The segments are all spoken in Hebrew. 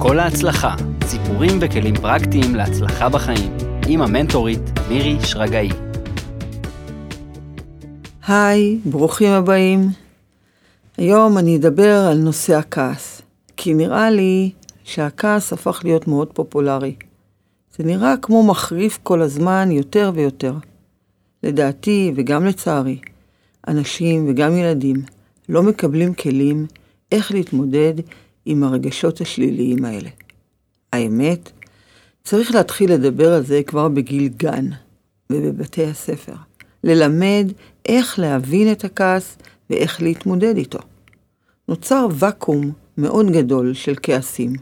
כל ההצלחה, סיפורים וכלים פרקטיים להצלחה בחיים, עם המנטורית מירי שרגאי. היי, ברוכים הבאים. היום אני אדבר על נושא הכעס, כי נראה לי שהכעס הפך להיות מאוד פופולרי. זה נראה כמו מחריף כל הזמן יותר ויותר. לדעתי, וגם לצערי, אנשים וגם ילדים לא מקבלים כלים איך להתמודד עם הרגשות השליליים האלה. האמת, צריך להתחיל לדבר על זה כבר בגיל גן ובבתי הספר. ללמד איך להבין את הכעס ואיך להתמודד איתו. נוצר ואקום מאוד גדול של כעסים,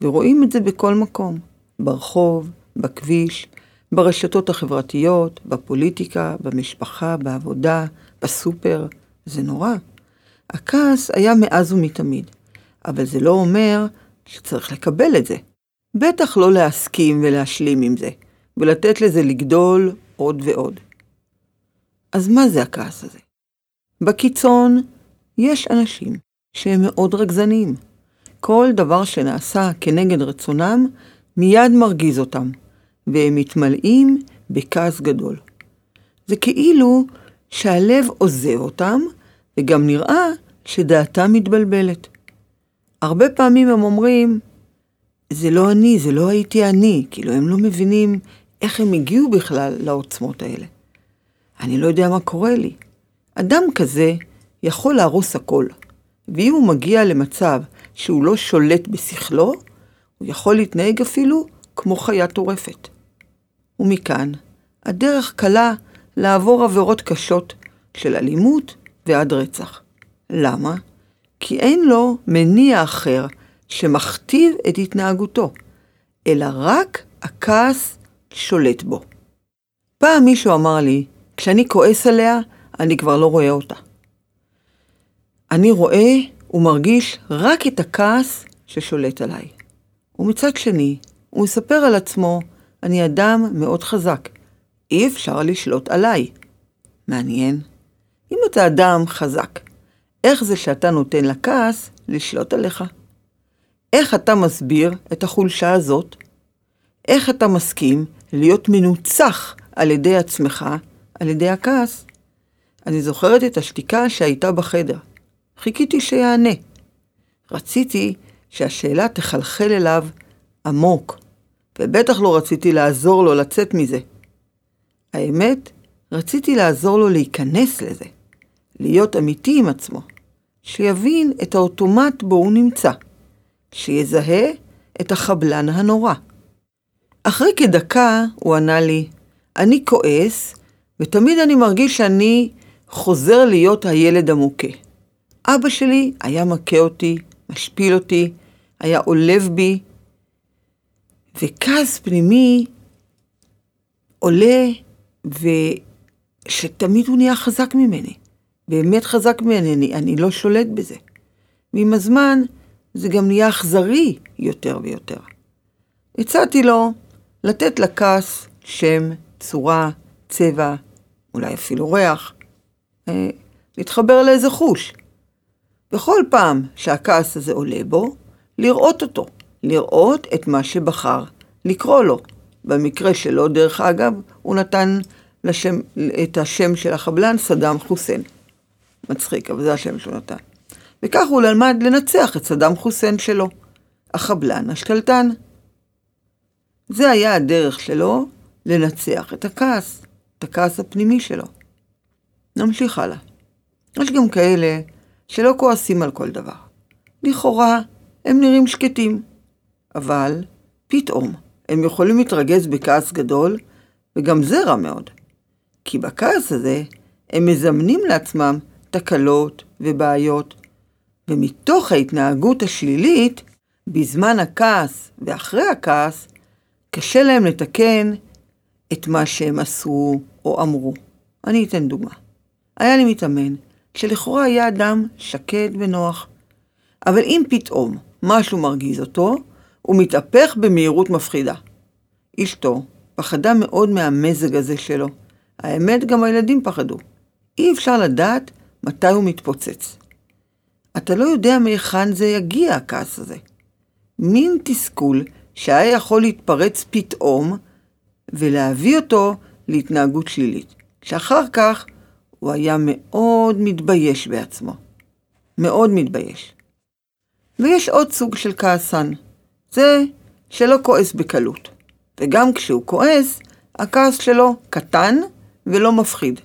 ורואים את זה בכל מקום, ברחוב, בכביש, ברשתות החברתיות, בפוליטיקה, במשפחה, בעבודה, בסופר. זה נורא. הכעס היה מאז ומתמיד, אבל זה לא אומר שצריך לקבל את זה. בטח לא להסכים ולהשלים עם זה, ולתת לזה לגדול עוד ועוד. אז מה זה הכעס הזה? בקיצון, יש אנשים שהם מאוד רגזניים. כל דבר שנעשה כנגד רצונם, מיד מרגיז אותם, והם מתמלאים בכעס גדול. זה כאילו שהלב עוזב אותם, וגם נראה שדעתם מתבלבלת. הרבה פעמים הם אומרים, זה לא אני, זה לא הייתי אני, כאילו הם לא מבינים איך הם הגיעו בכלל לעוצמות האלה. אני לא יודע מה קורה לי. אדם כזה יכול להרוס הכל, ואם הוא מגיע למצב שהוא לא שולט בשכלו, הוא יכול להתנהג אפילו כמו חיה טורפת. ומכאן, הדרך קלה לעבור עבירות קשות של אלימות ועד רצח. למה? כי אין לו מניע אחר שמכתיב את התנהגותו, אלא רק הכעס שולט בו. פעם מישהו אמר לי, כשאני כועס עליה, אני כבר לא רואה אותה. אני רואה ומרגיש רק את הכעס ששולט עליי. ומצד שני, הוא מספר על עצמו, אני אדם מאוד חזק. אי אפשר לשלוט עליי. מעניין. אם אתה אדם חזק, איך זה שאתה נותן לכעס לשלוט עליך? איך אתה מסביר את החולשה הזאת? איך אתה מסכים להיות מנוצח על ידי עצמך, על ידי הכעס? אני זוכרת את השתיקה שהייתה בחדר. חיכיתי שיענה. רציתי שהשאלה תחלחל אליו עמוק, ובטח לא רציתי לעזור לו לצאת מזה. האמת, רציתי לעזור לו להיכנס לזה, להיות אמיתי עם עצמו, שיבין את האוטומט בו הוא נמצא, שיזהה את החבלן הנורא. אחרי כדקה הוא ענה לי, אני כועס, ותמיד אני מרגיש שאני חוזר להיות הילד המוכה. אבא שלי היה מכה אותי, משפיל אותי, היה עולב בי, וכעס פנימי עולה, ושתמיד הוא נהיה חזק ממני. באמת חזק ממני, אני, אני לא שולט בזה. ועם הזמן זה גם נהיה אכזרי יותר ויותר. הצעתי לו לתת לכעס שם, צורה, צבע, אולי אפילו ריח, אה, להתחבר לאיזה חוש. בכל פעם שהכעס הזה עולה בו, לראות אותו, לראות את מה שבחר לקרוא לו. במקרה שלו, דרך אגב, הוא נתן לשם, את השם של החבלן סדאם חוסיין. מצחיק, אבל זה השם שהוא נתן. וכך הוא למד לנצח את סדאם חוסיין שלו, החבלן השתלטן. זה היה הדרך שלו לנצח את הכעס, את הכעס הפנימי שלו. נמשיך הלאה. יש גם כאלה שלא כועסים על כל דבר. לכאורה, הם נראים שקטים, אבל פתאום הם יכולים להתרגז בכעס גדול, וגם זה רע מאוד. כי בכעס הזה הם מזמנים לעצמם תקלות ובעיות, ומתוך ההתנהגות השלילית, בזמן הכעס ואחרי הכעס, קשה להם לתקן את מה שהם עשו או אמרו. אני אתן דוגמה. היה לי מתאמן שלכאורה היה אדם שקט ונוח, אבל אם פתאום משהו מרגיז אותו, הוא מתהפך במהירות מפחידה. אשתו פחדה מאוד מהמזג הזה שלו. האמת, גם הילדים פחדו. אי אפשר לדעת מתי הוא מתפוצץ. אתה לא יודע מהיכן זה יגיע, הכעס הזה. מין תסכול שהיה יכול להתפרץ פתאום ולהביא אותו להתנהגות שלילית, שאחר כך הוא היה מאוד מתבייש בעצמו. מאוד מתבייש. ויש עוד סוג של כעסן, זה שלא כועס בקלות, וגם כשהוא כועס, הכעס שלו קטן ולא מפחיד.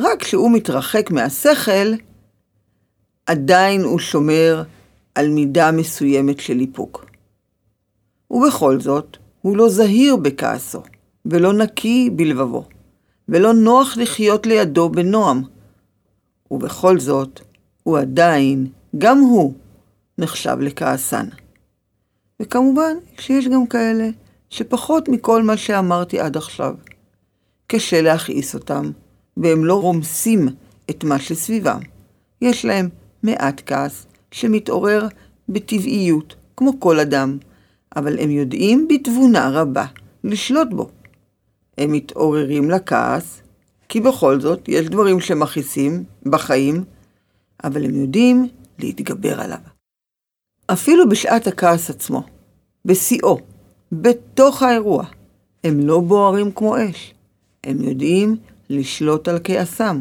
רק כשהוא מתרחק מהשכל, עדיין הוא שומר על מידה מסוימת של איפוק. ובכל זאת, הוא לא זהיר בכעסו, ולא נקי בלבבו, ולא נוח לחיות לידו בנועם. ובכל זאת, הוא עדיין, גם הוא, נחשב לכעסן. וכמובן שיש גם כאלה שפחות מכל מה שאמרתי עד עכשיו. קשה להכעיס אותם, והם לא רומסים את מה שסביבם. יש להם מעט כעס שמתעורר בטבעיות, כמו כל אדם, אבל הם יודעים בתבונה רבה לשלוט בו. הם מתעוררים לכעס, כי בכל זאת יש דברים שמכעיסים בחיים, אבל הם יודעים להתגבר עליו. אפילו בשעת הכעס עצמו, בשיאו, בתוך האירוע, הם לא בוערים כמו אש. הם יודעים לשלוט על כעסם,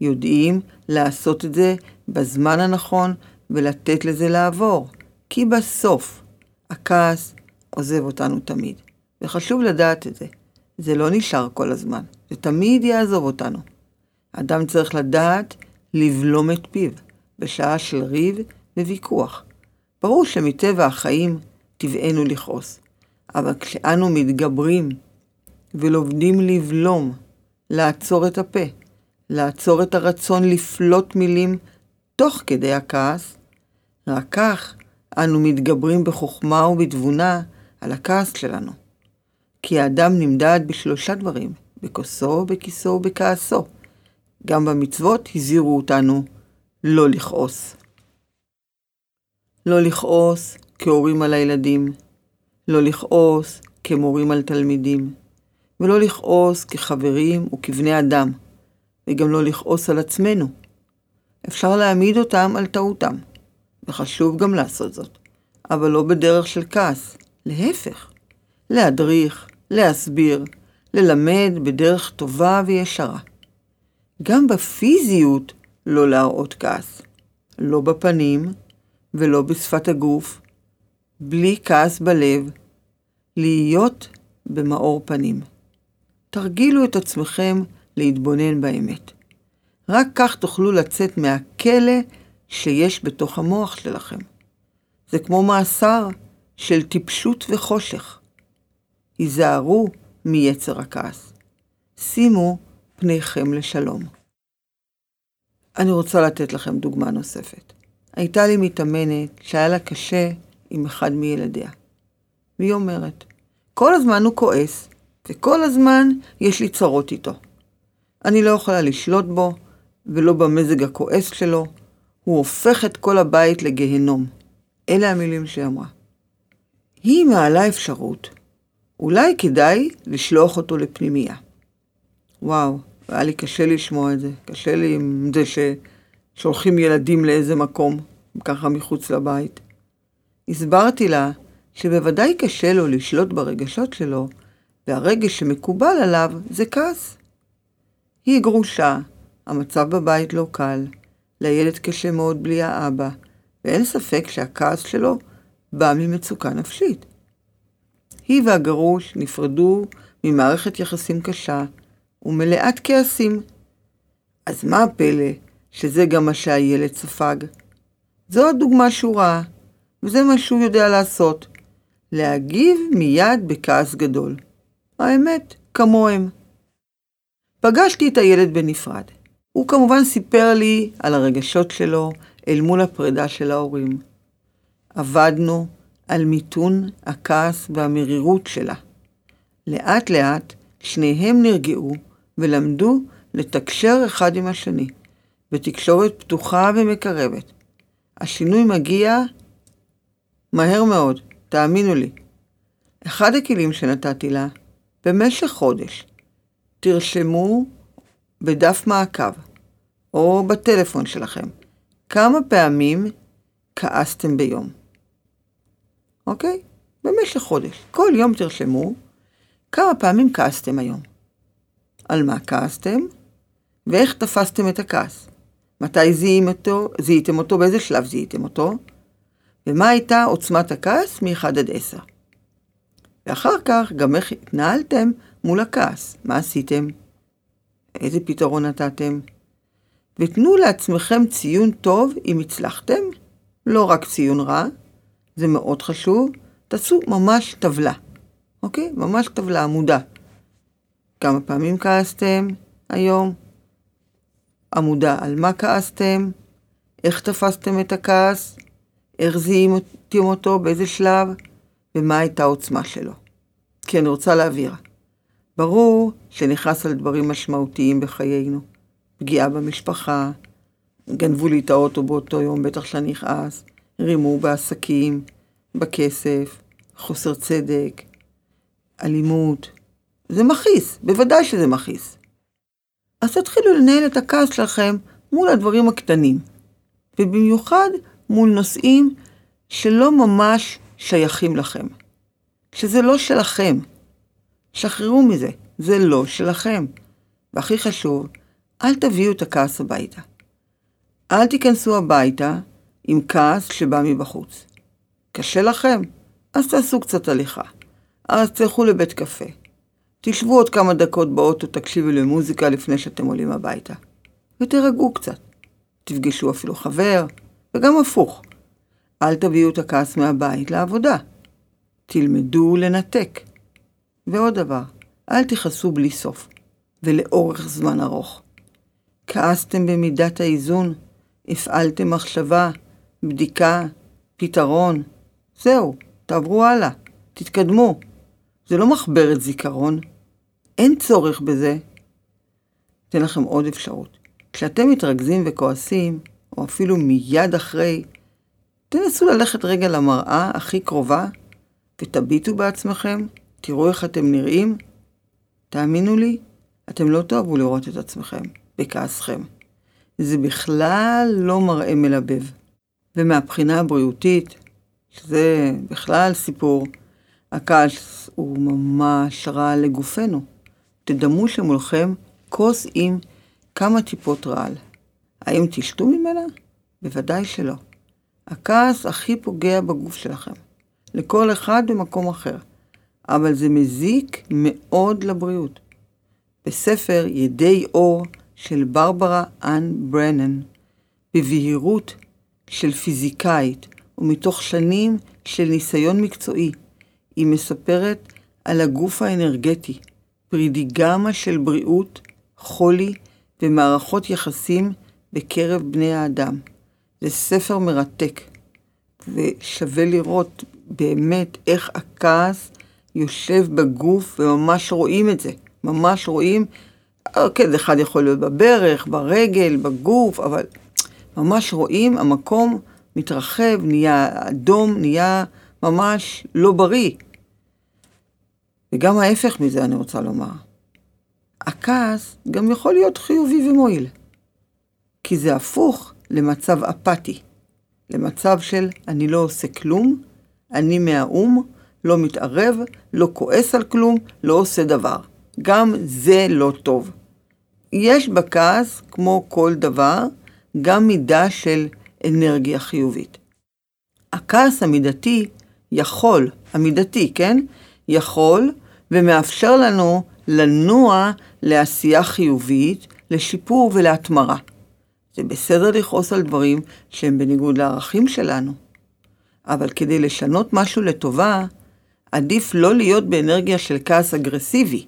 יודעים לעשות את זה בזמן הנכון ולתת לזה לעבור, כי בסוף הכעס עוזב אותנו תמיד, וחשוב לדעת את זה. זה לא נשאר כל הזמן, זה תמיד יעזוב אותנו. אדם צריך לדעת לבלום את פיו בשעה של ריב וויכוח. ברור שמטבע החיים טבענו לכעוס, אבל כשאנו מתגברים ולומדים לבלום, לעצור את הפה, לעצור את הרצון לפלוט מילים תוך כדי הכעס, רק כך אנו מתגברים בחוכמה ובתבונה על הכעס שלנו. כי האדם נמדד בשלושה דברים, בכוסו, בכיסו ובכעסו. גם במצוות הזהירו אותנו לא לכעוס. לא לכעוס כהורים על הילדים, לא לכעוס כמורים על תלמידים, ולא לכעוס כחברים וכבני אדם, וגם לא לכעוס על עצמנו. אפשר להעמיד אותם על טעותם, וחשוב גם לעשות זאת, אבל לא בדרך של כעס, להפך, להדריך, להסביר, ללמד בדרך טובה וישרה. גם בפיזיות לא להראות כעס, לא בפנים ולא בשפת הגוף, בלי כעס בלב, להיות במאור פנים. תרגילו את עצמכם להתבונן באמת. רק כך תוכלו לצאת מהכלא שיש בתוך המוח שלכם. זה כמו מאסר של טיפשות וחושך. היזהרו מיצר הכעס. שימו פניכם לשלום. אני רוצה לתת לכם דוגמה נוספת. הייתה לי מתאמנת שהיה לה קשה עם אחד מילדיה. והיא אומרת, כל הזמן הוא כועס, וכל הזמן יש לי צרות איתו. אני לא יכולה לשלוט בו, ולא במזג הכועס שלו, הוא הופך את כל הבית לגיהנום. אלה המילים שהיא אמרה. היא מעלה אפשרות, אולי כדאי לשלוח אותו לפנימייה. וואו, היה לי קשה לשמוע את זה. קשה לי עם זה ששולחים ילדים לאיזה מקום, ככה מחוץ לבית. הסברתי לה שבוודאי קשה לו לשלוט ברגשות שלו, והרגש שמקובל עליו זה כעס. היא גרושה, המצב בבית לא קל, לילד קשה מאוד בלי האבא, ואין ספק שהכעס שלו בא ממצוקה נפשית. היא והגרוש נפרדו ממערכת יחסים קשה ומלאת כעסים. אז מה הפלא שזה גם מה שהילד ספג? זו הדוגמה שהוא ראה, וזה מה שהוא יודע לעשות. להגיב מיד בכעס גדול. האמת, כמוהם. פגשתי את הילד בנפרד. הוא כמובן סיפר לי על הרגשות שלו אל מול הפרידה של ההורים. עבדנו על מיתון הכעס והמרירות שלה. לאט לאט שניהם נרגעו ולמדו לתקשר אחד עם השני, בתקשורת פתוחה ומקרבת. השינוי מגיע מהר מאוד, תאמינו לי. אחד הכלים שנתתי לה, במשך חודש, תרשמו בדף מעקב או בטלפון שלכם כמה פעמים כעסתם ביום. אוקיי? במשך חודש. כל יום תרשמו כמה פעמים כעסתם היום. על מה כעסתם? ואיך תפסתם את הכעס. מתי זיהים אותו, זיהיתם אותו, באיזה שלב זיהיתם אותו, ומה הייתה עוצמת הכעס מ-1 עד 10. ואחר כך גם איך התנהלתם מול הכעס, מה עשיתם, איזה פתרון נתתם, ותנו לעצמכם ציון טוב אם הצלחתם, לא רק ציון רע, זה מאוד חשוב, תעשו ממש טבלה, אוקיי? ממש טבלה עמודה. כמה פעמים כעסתם היום? עמודה על מה כעסתם? איך תפסתם את הכעס? איך זיהיתם אותו? באיזה שלב? ומה הייתה העוצמה שלו? כי אני רוצה להעביר. ברור שנכנס על דברים משמעותיים בחיינו. פגיעה במשפחה, גנבו לי את האוטו באותו יום, בטח שאני אכעס, רימו בעסקים, בכסף, חוסר צדק, אלימות. זה מכעיס, בוודאי שזה מכעיס. אז תתחילו לנהל את הכעס שלכם מול הדברים הקטנים, ובמיוחד מול נושאים שלא ממש שייכים לכם. שזה לא שלכם. שחררו מזה, זה לא שלכם. והכי חשוב, אל תביאו את הכעס הביתה. אל תיכנסו הביתה עם כעס שבא מבחוץ. קשה לכם? אז תעשו קצת הליכה. אז תלכו לבית קפה. תשבו עוד כמה דקות באוטו, תקשיבו למוזיקה לפני שאתם עולים הביתה. ותירגעו קצת. תפגשו אפילו חבר, וגם הפוך. אל תביאו את הכעס מהבית לעבודה. תלמדו לנתק. ועוד דבר, אל תכעסו בלי סוף, ולאורך זמן ארוך. כעסתם במידת האיזון, הפעלתם מחשבה, בדיקה, פתרון. זהו, תעברו הלאה, תתקדמו. זה לא מחברת זיכרון, אין צורך בזה. אתן לכם עוד אפשרות. כשאתם מתרכזים וכועסים, או אפילו מיד אחרי, תנסו ללכת רגע למראה הכי קרובה ותביטו בעצמכם, תראו איך אתם נראים. תאמינו לי, אתם לא תאהבו לראות את עצמכם בכעסכם. זה בכלל לא מראה מלבב. ומהבחינה הבריאותית, שזה בכלל סיפור, הכעס הוא ממש רע לגופנו. תדמו שמולכם כוס עם כמה טיפות רעל. האם תשתו ממנה? בוודאי שלא. הכעס הכי פוגע בגוף שלכם. לכל אחד במקום אחר. אבל זה מזיק מאוד לבריאות. בספר ידי אור של ברברה אנ ברנן, בבהירות של פיזיקאית ומתוך שנים של ניסיון מקצועי, היא מספרת על הגוף האנרגטי, פרידיגמה של בריאות, חולי ומערכות יחסים בקרב בני האדם. זה ספר מרתק, ושווה לראות באמת איך הכעס יושב בגוף, וממש רואים את זה. ממש רואים, כן, אחד יכול להיות בברך, ברגל, בגוף, אבל ממש רואים, המקום מתרחב, נהיה אדום, נהיה ממש לא בריא. וגם ההפך מזה אני רוצה לומר. הכעס גם יכול להיות חיובי ומועיל, כי זה הפוך למצב אפאתי, למצב של אני לא עושה כלום, אני מהאו"ם, לא מתערב, לא כועס על כלום, לא עושה דבר. גם זה לא טוב. יש בכעס, כמו כל דבר, גם מידה של אנרגיה חיובית. הכעס המידתי יכול, המידתי, כן? יכול ומאפשר לנו לנוע לעשייה חיובית, לשיפור ולהתמרה. זה בסדר לכעוס על דברים שהם בניגוד לערכים שלנו. אבל כדי לשנות משהו לטובה, עדיף לא להיות באנרגיה של כעס אגרסיבי.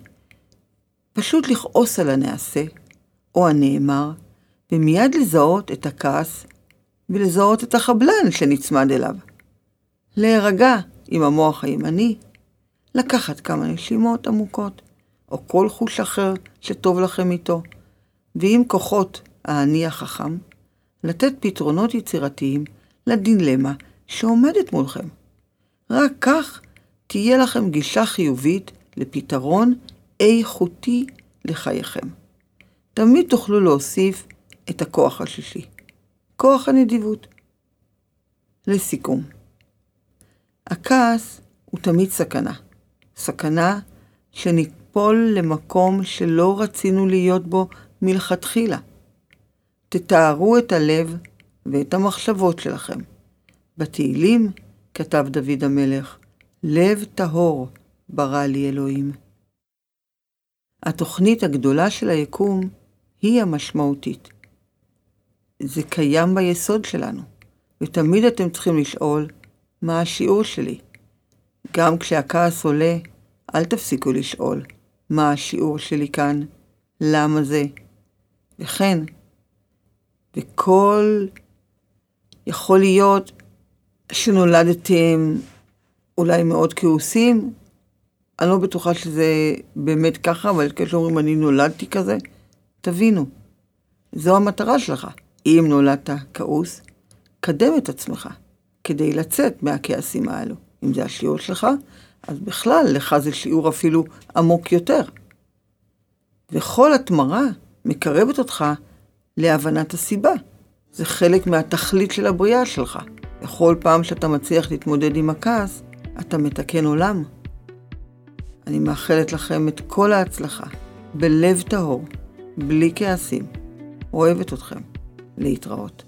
פשוט לכעוס על הנעשה, או הנאמר, ומיד לזהות את הכעס, ולזהות את החבלן שנצמד אליו. להירגע עם המוח הימני, לקחת כמה נשימות עמוקות, או כל חוש אחר שטוב לכם איתו, ועם כוחות האני החכם, לתת פתרונות יצירתיים לדילמה שעומדת מולכם. רק כך תהיה לכם גישה חיובית לפתרון איכותי לחייכם. תמיד תוכלו להוסיף את הכוח השישי, כוח הנדיבות. לסיכום, הכעס הוא תמיד סכנה. סכנה שניפול למקום שלא רצינו להיות בו מלכתחילה. תתארו את הלב ואת המחשבות שלכם. בתהילים כתב דוד המלך, לב טהור ברא לי אלוהים. התוכנית הגדולה של היקום היא המשמעותית. זה קיים ביסוד שלנו, ותמיד אתם צריכים לשאול, מה השיעור שלי? גם כשהכעס עולה, אל תפסיקו לשאול, מה השיעור שלי כאן? למה זה? וכן, וכל יכול להיות שנולדתם אולי מאוד כעוסים, אני לא בטוחה שזה באמת ככה, אבל כשאומרים אני נולדתי כזה, תבינו, זו המטרה שלך. אם נולדת כעוס, קדם את עצמך כדי לצאת מהכעסים האלו. אם זה השיעור שלך, אז בכלל, לך זה שיעור אפילו עמוק יותר. וכל התמרה מקרבת אותך להבנת הסיבה. זה חלק מהתכלית של הבריאה שלך. בכל פעם שאתה מצליח להתמודד עם הכעס, אתה מתקן עולם. אני מאחלת לכם את כל ההצלחה, בלב טהור, בלי כעסים. אוהבת אתכם. להתראות.